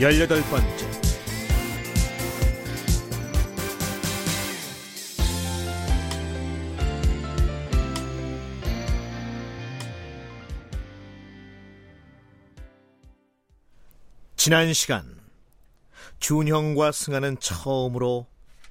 열여덟 번째 지난 시간 준형과 승아는 처음으로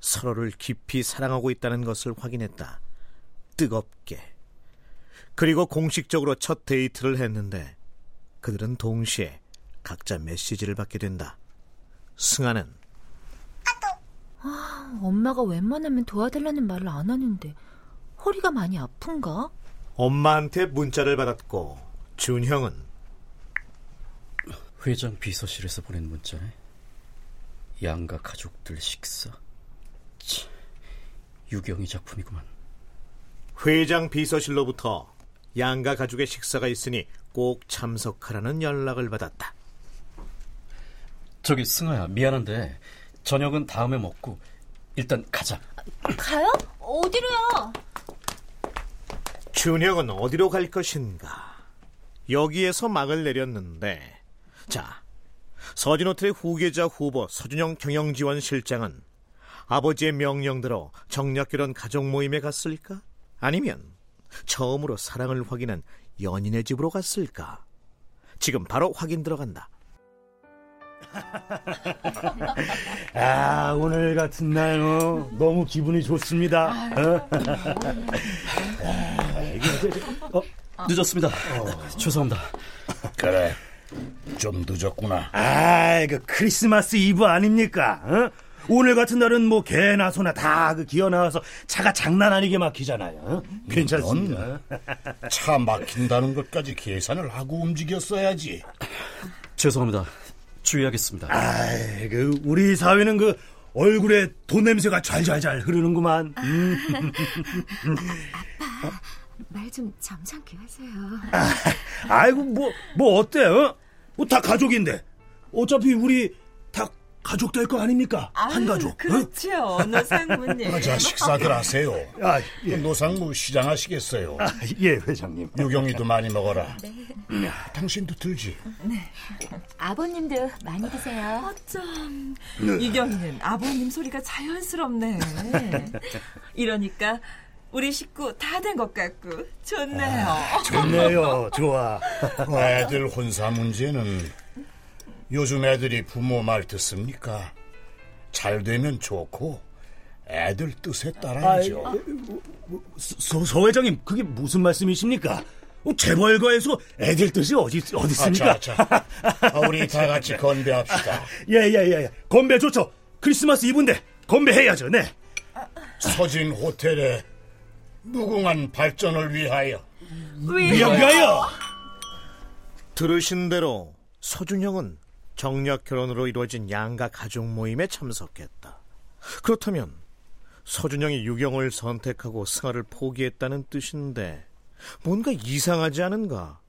서로를 깊이 사랑하고 있다는 것을 확인했다. 뜨겁게. 그리고 공식적으로 첫 데이트를 했는데 그들은 동시에 각자 메시지를 받게 된다. 승아는 아, 엄마가 웬만하면 도와달라는 말을 안 하는데 허리가 많이 아픈가? 엄마한테 문자를 받았고 준형은 회장 비서실에서 보낸 문자네. 양가 가족들 식사. 치, 유경이 작품이구만. 회장 비서실로부터 양가 가족의 식사가 있으니 꼭 참석하라는 연락을 받았다. 저기 승아야 미안한데 저녁은 다음에 먹고 일단 가자. 가요? 어디로요? 준형은 어디로 갈 것인가? 여기에서 막을 내렸는데, 자, 서진호텔의 후계자 후보 서준영 경영지원실장은 아버지의 명령대로 정략결혼 가족 모임에 갔을까? 아니면 처음으로 사랑을 확인한 연인의 집으로 갔을까? 지금 바로 확인 들어간다. 아, 오늘 같은 날 어, 너무 기분이 좋습니다. 어? 어, 늦었습니다. 죄송합니다. 그래, 좀 늦었구나. 아, 그 크리스마스 이브 아닙니까? 어? 오늘 같은 날은 뭐 개나 소나 다 그 기어 나와서 차가 장난 아니게 막히잖아요. 어? 괜찮습니다. 차 막힌다는 것까지 계산을 하고 움직였어야지. 죄송합니다. 주의하겠습니다. 아이, 그 우리 사회는 그 얼굴에 돈 냄새가 잘잘잘 흐르는구만. 음. 말좀 잠잠게 하세요. 아이고 뭐뭐 어때요? 뭐다 가족인데 어차피 우리 다 가족 될 거 아닙니까? 한 가족. 그렇죠, 노상무님. 자, 식사들 하세요. 어? 아, 예. 노상무 시장하시겠어요. 아, 예, 회장님. 유경이도 많이 먹어라. 당신도 들지. 아버님도 많이 드세요. 어쩜 유경이는 아버님 소리가 자연스럽네. 이러니까 우리 식구 다 된 것 같고 좋네요. 좋네요. 좋아. 애들 혼사 문제는 요즘 애들이 부모 말 듣습니까? 잘 되면 좋고 애들 뜻에 따라야죠. 서, 서 회장님, 그게 무슨 말씀이십니까? 어, 재벌가에서 애들 뜻이 어디 어디 아, 있습니까? 자, 자. 아, 우리 다 같이 건배합시다. 예, 예, 예, 예. 건배 좋죠. 크리스마스 이브인데 건배해야죠. 네. 서진 호텔의 무궁한 발전을 위하여. 위하여. 들으신 대로 서준형은 정략 결혼으로 이루어진 양가 가족 모임에 참석했다. 그렇다면 서준형이 유경을 선택하고 승아를 포기했다는 뜻인데 뭔가 이상하지 않은가?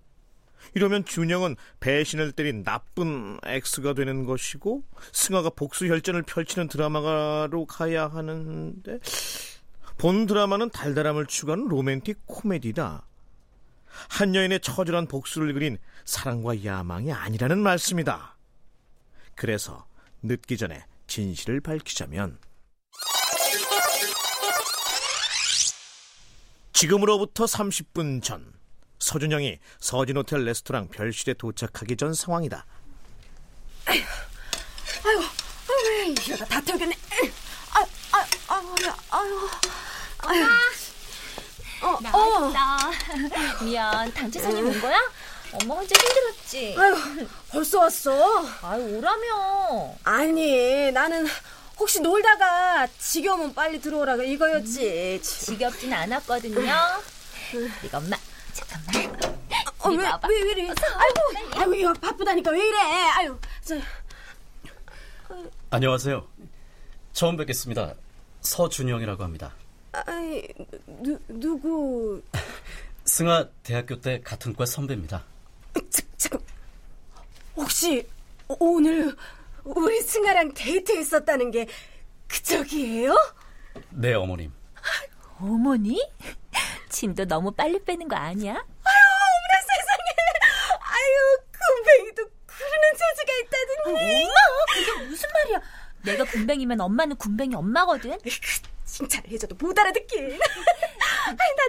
이러면 준영은 배신을 때린 나쁜 X가 되는 것이고 승아가 복수 혈전을 펼치는 드라마로 가야 하는데 본 드라마는 달달함을 추구하는 로맨틱 코미디다. 한 여인의 처절한 복수를 그린 사랑과 야망이 아니라는 말씀이다. 그래서 늦기 전에 진실을 밝히자면 지금으로부터 30분 전 서준영이 서진호텔 레스토랑 별실에 도착하기 전 상황이다. 아유, 아유, 왜 이러다 다 털겠네. 아유, 아유, 아유, 아유, 아유. 어, 어. 나왔어. 미안, 단체 손님 온 거야? 엄마 혼자 힘들었지. 아유, 벌써 왔어. 아유, 오라며. 아니, 나는 혹시 놀다가 지겨우면 빨리 들어오라고 이거였지. 지겹진 않았거든요. 이거 엄마, 잠깐만. 어, 왜, 봐봐. 왜, 왜 이래? 아이고, 아이고, 이거 바쁘다니까 왜 이래? 아유, 저, 안녕하세요. 처음 뵙겠습니다. 서준영이라고 합니다. 아이, 누, 누구? 승하 대학교 때 같은 과 선배입니다. 자, 잠깐. 혹시 오늘 우리 승아랑 데이트했었다는 게 그쪽이에요? 네, 어머님. 어머니? 침도 너무 빨리 빼는 거 아니야? 어머나 세상에. 아유, 군뱅이도 구르는 재주가 있다더니. 엄마! 이게 무슨 말이야? 내가 군뱅이면 엄마는 군뱅이 엄마거든. 칭찬을 해줘도 못 알아듣긴.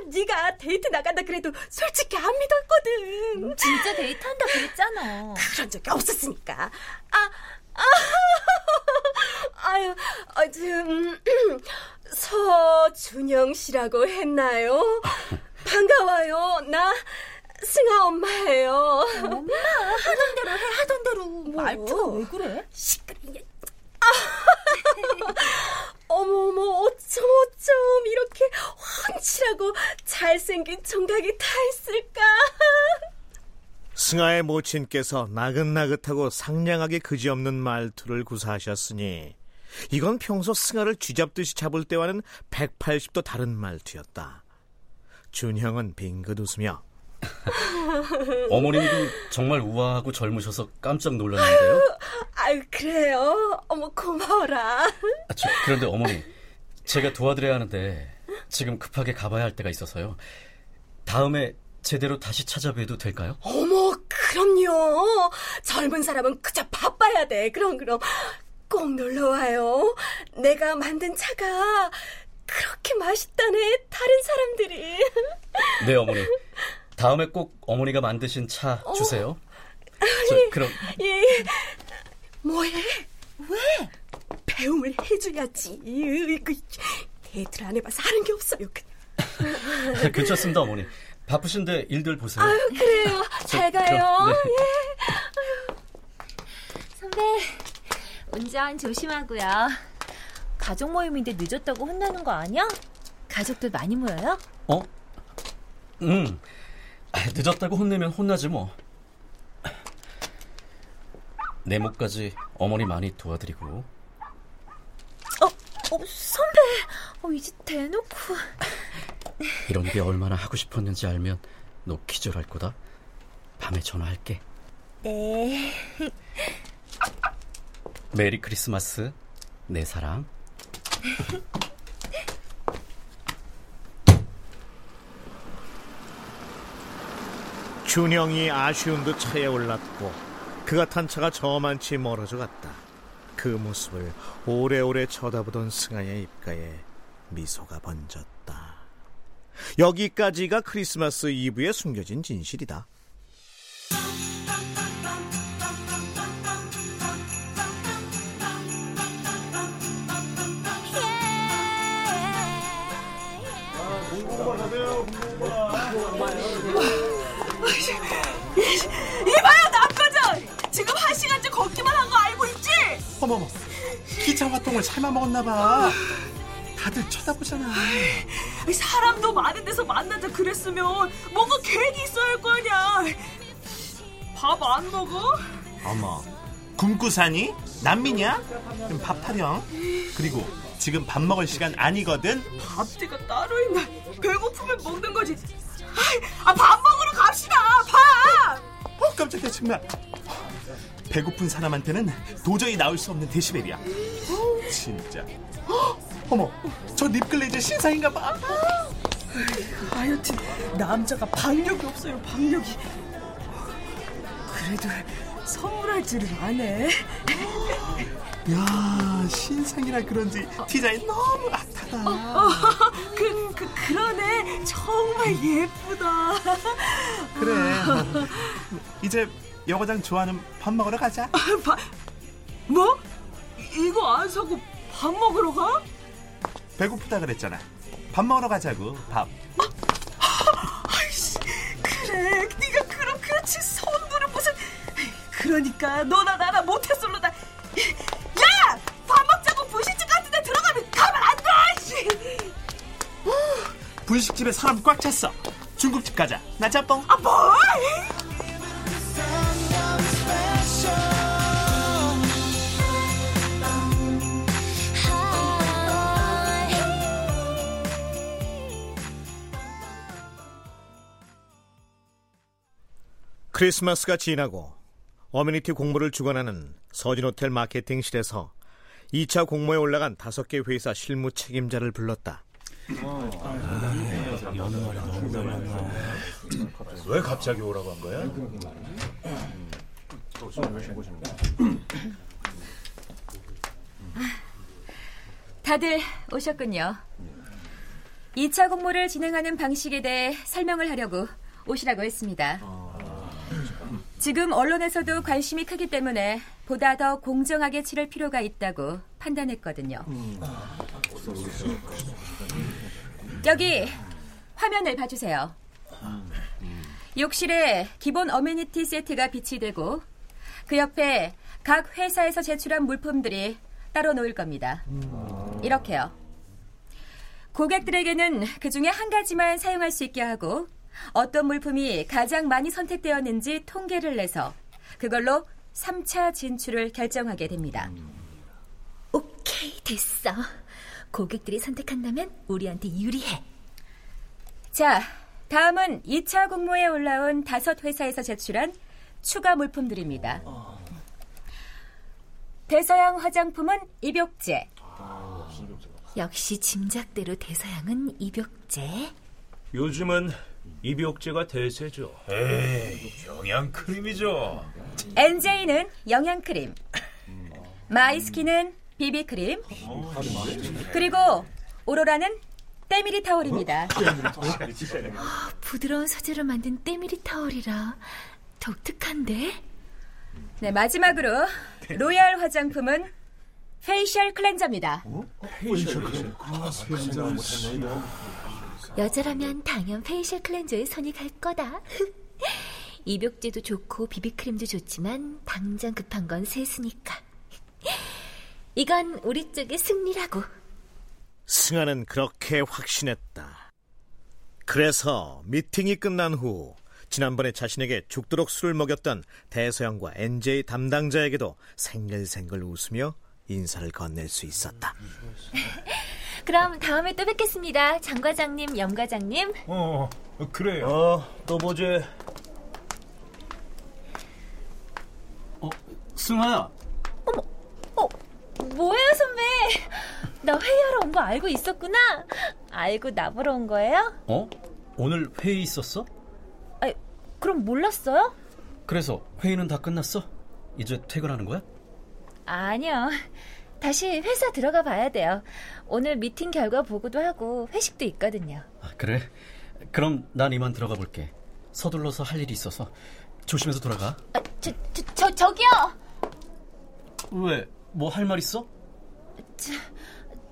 네가 데이트 나간다 그래도 솔직히 안 믿었거든. 진짜 데이트한다 그랬잖아. 그런 적이 없었으니까. 아, 아, 아유, 아, 좀, 서준영 씨라고 했나요? 반가워요. 나 승아 엄마예요. 엄마 하던 대로 해 하던 대로. 뭐? 말투가 왜 그래? 시끄러 워. 아, 어머 어머 어쩜 어쩜 이렇게 훤칠하고 잘생긴 총각이 다 있을까? 승아의 모친께서 나긋나긋하고 상냥하게 그지없는 말투를 구사하셨으니 이건 평소 승아를 쥐잡듯이 잡을 때와는 180도 다른 말투였다. 준형은 빙긋 웃으며 어머님도 정말 우아하고 젊으셔서 깜짝 놀랐는데요. 아유 그래요. 어머 고마워라. 아, 저, 그런데 어머니, 제가 도와드려야 하는데 지금 급하게 가봐야 할 때가 있어서요. 다음에 제대로 다시 찾아뵈도 될까요? 어머 그럼요. 젊은 사람은 그저 바빠야 돼. 그럼 그럼 꼭 놀러 와요. 내가 만든 차가 그렇게 맛있다네. 다른 사람들이. 네, 어머니. 다음에 꼭 어머니가 만드신 차 주세요. 저, 그럼 예. 뭐해? 왜? 배움을 해줘야지. 그 데이트를 안 해봐서 하는 게 없어요. 그냥. 괜찮습니다, 어머니. 바쁘신데 일들 보세요. 아유 그래요. 잘 가요. 그럼, 네. 예. 선배 운전 조심하고요. 가족 모임인데 늦었다고 혼나는 거 아니야? 가족들 많이 모여요? 어? 음. 아, 늦었다고 혼내면 혼나지 뭐. 내 목까지 어머니 많이 도와드리고. 어, 어 선배. 어, 이제 대놓고. 이런 게 얼마나 하고 싶었는지 알면 너 기절할 거다. 밤에 전화할게. 네. 메리 크리스마스, 내 사랑. 준형이 아쉬운 듯 차에 올랐고 그가 탄 차가 저만치 멀어져 갔다. 그 모습을 오래오래 쳐다보던 승아의 입가에 미소가 번졌다. 여기까지가 크리스마스 이브에 숨겨진 진실이다. 이봐요 남과장 지금 한 시간째 걷기만 한 거 알고 있지? 어머머, 기차 화통을 잘만 먹었나봐. 다들 쳐다보잖아. 사람도 많은 데서 만나자 그랬으면 뭔가 계획이 있어야 할거 아니야 밥안 먹어? 어머, 굶고 사니? 난민이야? 좀밥 타령. 그리고 지금 밥 먹을 시간 아니거든. 밥대가 따로 있나 배고프면 먹는 거지 아이, 아, 밥 먹으러 갑시다 밥 어, 깜짝이야 정말. 배고픈 사람한테는 도저히 나올 수 없는 데시벨이야. 진짜. 헉, 어머, 저 lip glaze 신상인가 봐. 하여튼 남자가 박력이 없어요 박력이 그래도 선물할 줄을 아네 야, 신상이라 그런지 디자인 너무 hot하다. 그, 그 그러네 정말 예쁘다 그래. 이제 여과장 좋아하는 밥 먹으러 가자. 바, 뭐? 이거 안 사고 밥 먹으러 가? 배고프다 그랬잖아. 밥 먹으러 가자고. 밥. 아이씨, 그래 네가 그럼 그렇지 선물은 무슨 그러니까 너나 나나 모태솔로다 야! 밥 먹자고 분식집 같은 데 들어가면 가면 안돼 씨. 분식집에 사람 꽉 찼어. 중국집 가자. 나 짬뽕. 아 뭘? 크리스마스가 지나고 어메니티 공모를 주관하는 서진호텔 마케팅실에서 2차 공모에 올라간 다섯 개 회사 실무 책임자를 불렀다. 왜 갑자기 오라고 한 거야? 다들 오셨군요. 2차 공모를 진행하는 방식에 대해 설명을 하려고 오시라고 했습니다. 지금 언론에서도 관심이 크기 때문에 보다 더 공정하게 치를 필요가 있다고 판단했거든요. 여기 화면을 봐주세요. 욕실에 기본 어메니티 세트가 비치 되고 그 옆에 각 회사에서 제출한 물품들이 따로 놓일 겁니다. 이렇게요. 고객들에게는 그 중에 한 가지만 사용할 수 있게 하고 어떤 물품이 가장 많이 선택되었는지 통계를 내서 그걸로 3차 진출을 결정하게 됩니다. 오케이, 됐어. 고객들이 선택한다면 우리한테 유리해. 자, 다음은 2차 공모에 올라온 다섯 회사에서 제출한 추가 물품들입니다. 대서양 화장품은 입욕제. 역시 짐작대로 대서양은 입욕제. 요즘은 입욕제가 대세죠. 에이, 영양 크림이죠. NJ는 영양크림. 마이스키는 비비크림. 그리고 오로라는 때밀이 타월입니다. 부드러운 소재로 만든 때밀이 타월이라 독특한데? 네, 마지막으로 로얄 화장품은 facial cleanser입니다. 여자라면 당연 facial cleanser에 손이 갈 거다. 입욕제도 좋고 비비크림도 좋지만 당장 급한 건 세수니까. 이건 우리 쪽의 승리라고. 승아는 그렇게 확신했다. 그래서 미팅이 끝난 후 지난번에 자신에게 죽도록 술을 먹였던 대서양과 NJ 담당자에게도 생글생글 웃으며 인사를 건넬 수 있었다. 그럼 다음에 또 뵙겠습니다. 장 과장님, 염 과장님. 어, 그래요. 어, 또 보지. 어, 승아야. 어, 뭐예요, 선배? 나 회의하러 온 거 알고 있었구나. 알고 나보러 온 거예요? 어? 오늘 회의 있었어? 아, 그럼 몰랐어요? 그래서 회의는 다 끝났어? 이제 퇴근하는 거야? 아니요. 다시 회사 들어가 봐야 돼요. 오늘 미팅 결과 보고도 하고 회식도 있거든요. 아, 그래? 그럼 난 이만 들어가 볼게. 서둘러서 할 일이 있어서 조심해서 돌아가. 아, 저, 저, 저, 저기요! 왜? 뭐 할 말 있어?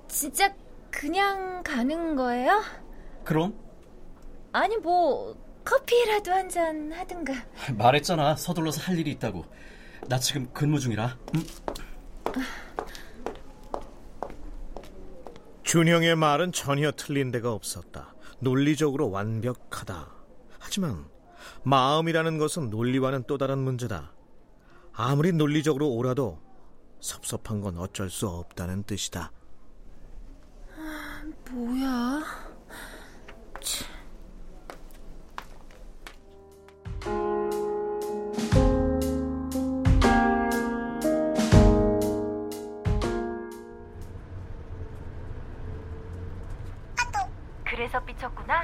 진짜 그냥 가는 거예요? 그럼? 아니, 뭐, 커피라도 한 잔 하든가. 말했잖아. 서둘러서 할 일이 있다고. 나 지금 근무 중이라. 응? 준형의 말은 전혀 틀린 데가 없었다. 논리적으로 완벽하다. 하지만 마음이라는 것은 논리와는 또 다른 문제다. 아무리 논리적으로 옳아도 섭섭한 건 어쩔 수 없다는 뜻이다. 뭐야? 삐쳤구나?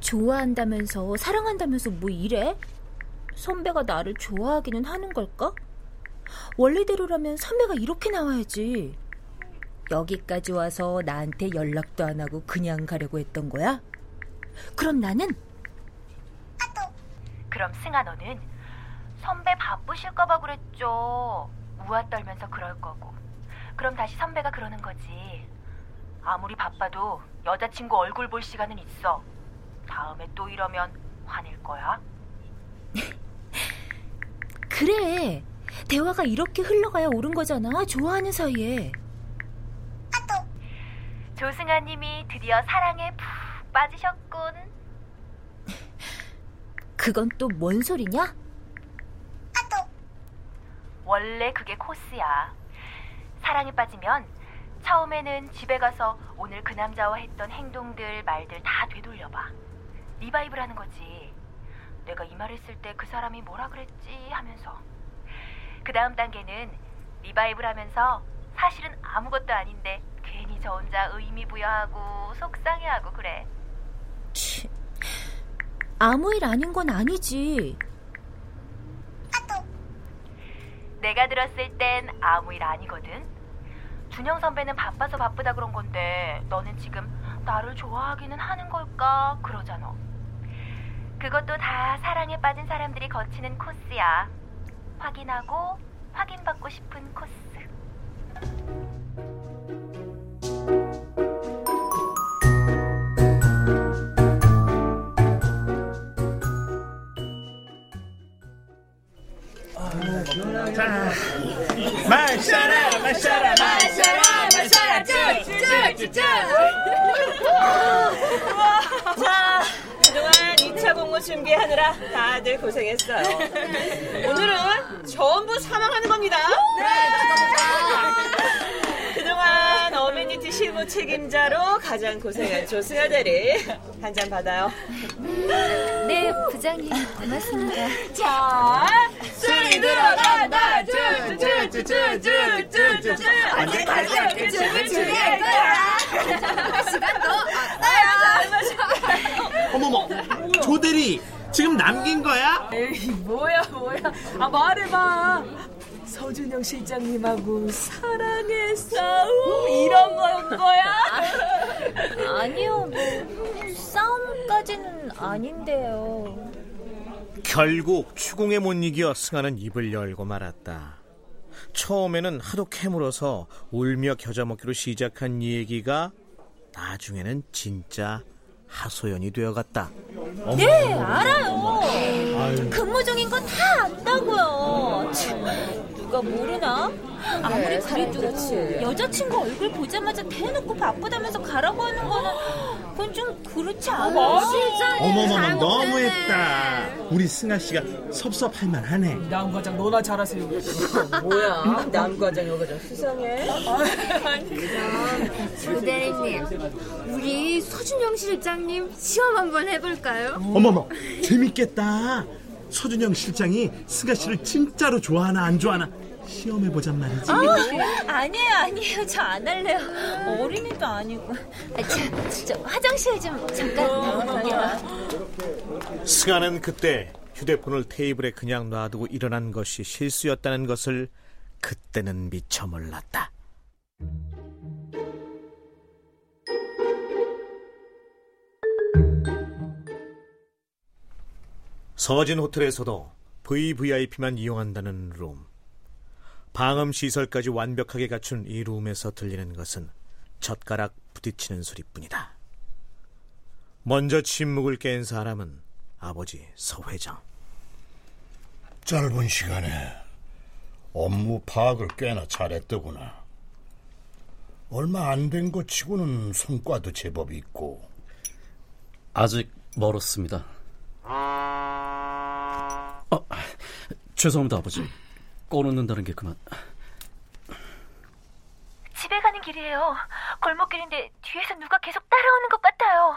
좋아한다면서, 사랑한다면서 뭐 이래? 선배가 나를 좋아하기는 하는 걸까? 원래대로라면 선배가 이렇게 나와야지. 여기까지 와서 나한테 연락도 안 하고 그냥 가려고 했던 거야? 그럼 나는? 그럼 승아 너는 선배 바쁘실까봐 그랬죠. 우아 떨면서 그럴 거고. 그럼 다시 선배가 그러는 거지. 아무리 바빠도 여자친구 얼굴 볼 시간은 있어. 다음에 또 이러면 화낼 거야. 그래. 대화가 이렇게 흘러가야 옳은 거잖아. 좋아하는 사이에. 조승아님이 드디어 사랑에 푹 빠지셨군. 그건 또 뭔 소리냐? 원래 그게 코스야. 사랑에 빠지면 처음에는 집에 가서 오늘 그 남자와 했던 행동들, 말들 다 되돌려봐. revive라는 거지. 내가 이 말 했을 때 그 사람이 뭐라 그랬지 하면서 그 다음 단계는 revive를 하면서 사실은 아무것도 아닌데 괜히 저 혼자 의미 부여하고 속상해하고 그래. 아무 일 아닌 건 아니지. 내가 들었을 땐 아무 일 아니거든. 준영 선배는 바빠서 바쁘다 그런 건데 너는 지금 나를 좋아하기는 하는 걸까 그러잖아. 그것도 다 사랑에 빠진 사람들이 거치는 코스야. 확인하고 확인받고 싶은 코스. 마셔라 마셔라 쭉쭉쭉쭉 자 그동안 2차 공모 준비하느라 다들 고생했어요. 오늘은 전부 사망하는 겁니다. 어메니티 실무 책임자로 가장 고생한 조승아 대리. 한 잔 받아요. 네, 부장님 고맙습니다. 자 술이 들어간다. 쭉쭉쭉쭉쭉쭉쭉 언제까지 춤을 추게 할 거야 시간도 없어요? 어머머 조 대리 지금 남긴 거야? 에이 뭐야 뭐야. 아 말해봐 서준영 실장님하고 사랑의 싸움 이런 거였 거야? 아니요, 뭐 싸움까지는 아닌데요. 결국 추궁에 못 이겨 승아는 입을 열고 말았다. 처음에는 하도 캐물어서 울며 겨자 먹기로 시작한 이 얘기가 나중에는 진짜 하소연이 되어갔다. 네, 알아요. 근무 중인 건 다 안다고요. 참, 누가 모르나? 아무리 그래도 여자친구 얼굴 보자마자 대놓고 바쁘다면서 가라고 하는 거는 그건 좀 그렇지 않아요? 어머머머 너무했다. 우리 승아 씨가 섭섭할 만하네. 남 과장 너나 잘하세요. 뭐야? 남 과장 여 과장 수상해? 조대리님, 우리 서준영 실장님 시험 한번 해볼까요? 어머머 재밌겠다. 서준영 실장이 승아 씨를 진짜로 좋아하나 안 좋아하나 시험해보잔 말이지 아니에요, 아니에요. 저 안 할래요. 어린이도 아니고. 아, 저, 저 화장실 좀 잠깐. 승아는 그때 휴대폰을 테이블에 그냥 놔두고 일어난 것이 실수였다는 것을 그때는 미처 몰랐다. 서진 호텔에서도 VVIP만 이용한다는 룸. 방음 시설까지 완벽하게 갖춘 이 룸에서 들리는 것은 젓가락 부딪히는 소리뿐이다. 먼저 침묵을 깬 사람은 아버지 서 회장. 짧은 시간에 업무 파악을 꽤나 잘했더구나. 얼마 안 된 것 치고는 성과도 제법 있고. 아직 멀었습니다. 아, 죄송합니다, 아버지. 꺼놓는다는 게 그만. 집에 가는 길이에요. 골목길인데 뒤에서 누가 계속 따라오는 것 같아요.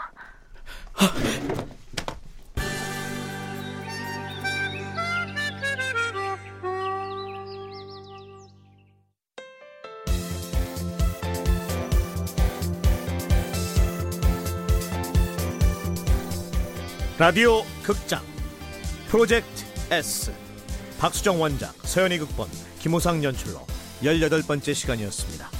라디오 극장 프로젝트 S 박수정 원작 서연이 극본 김호상 연출로 18번째 시간이었습니다.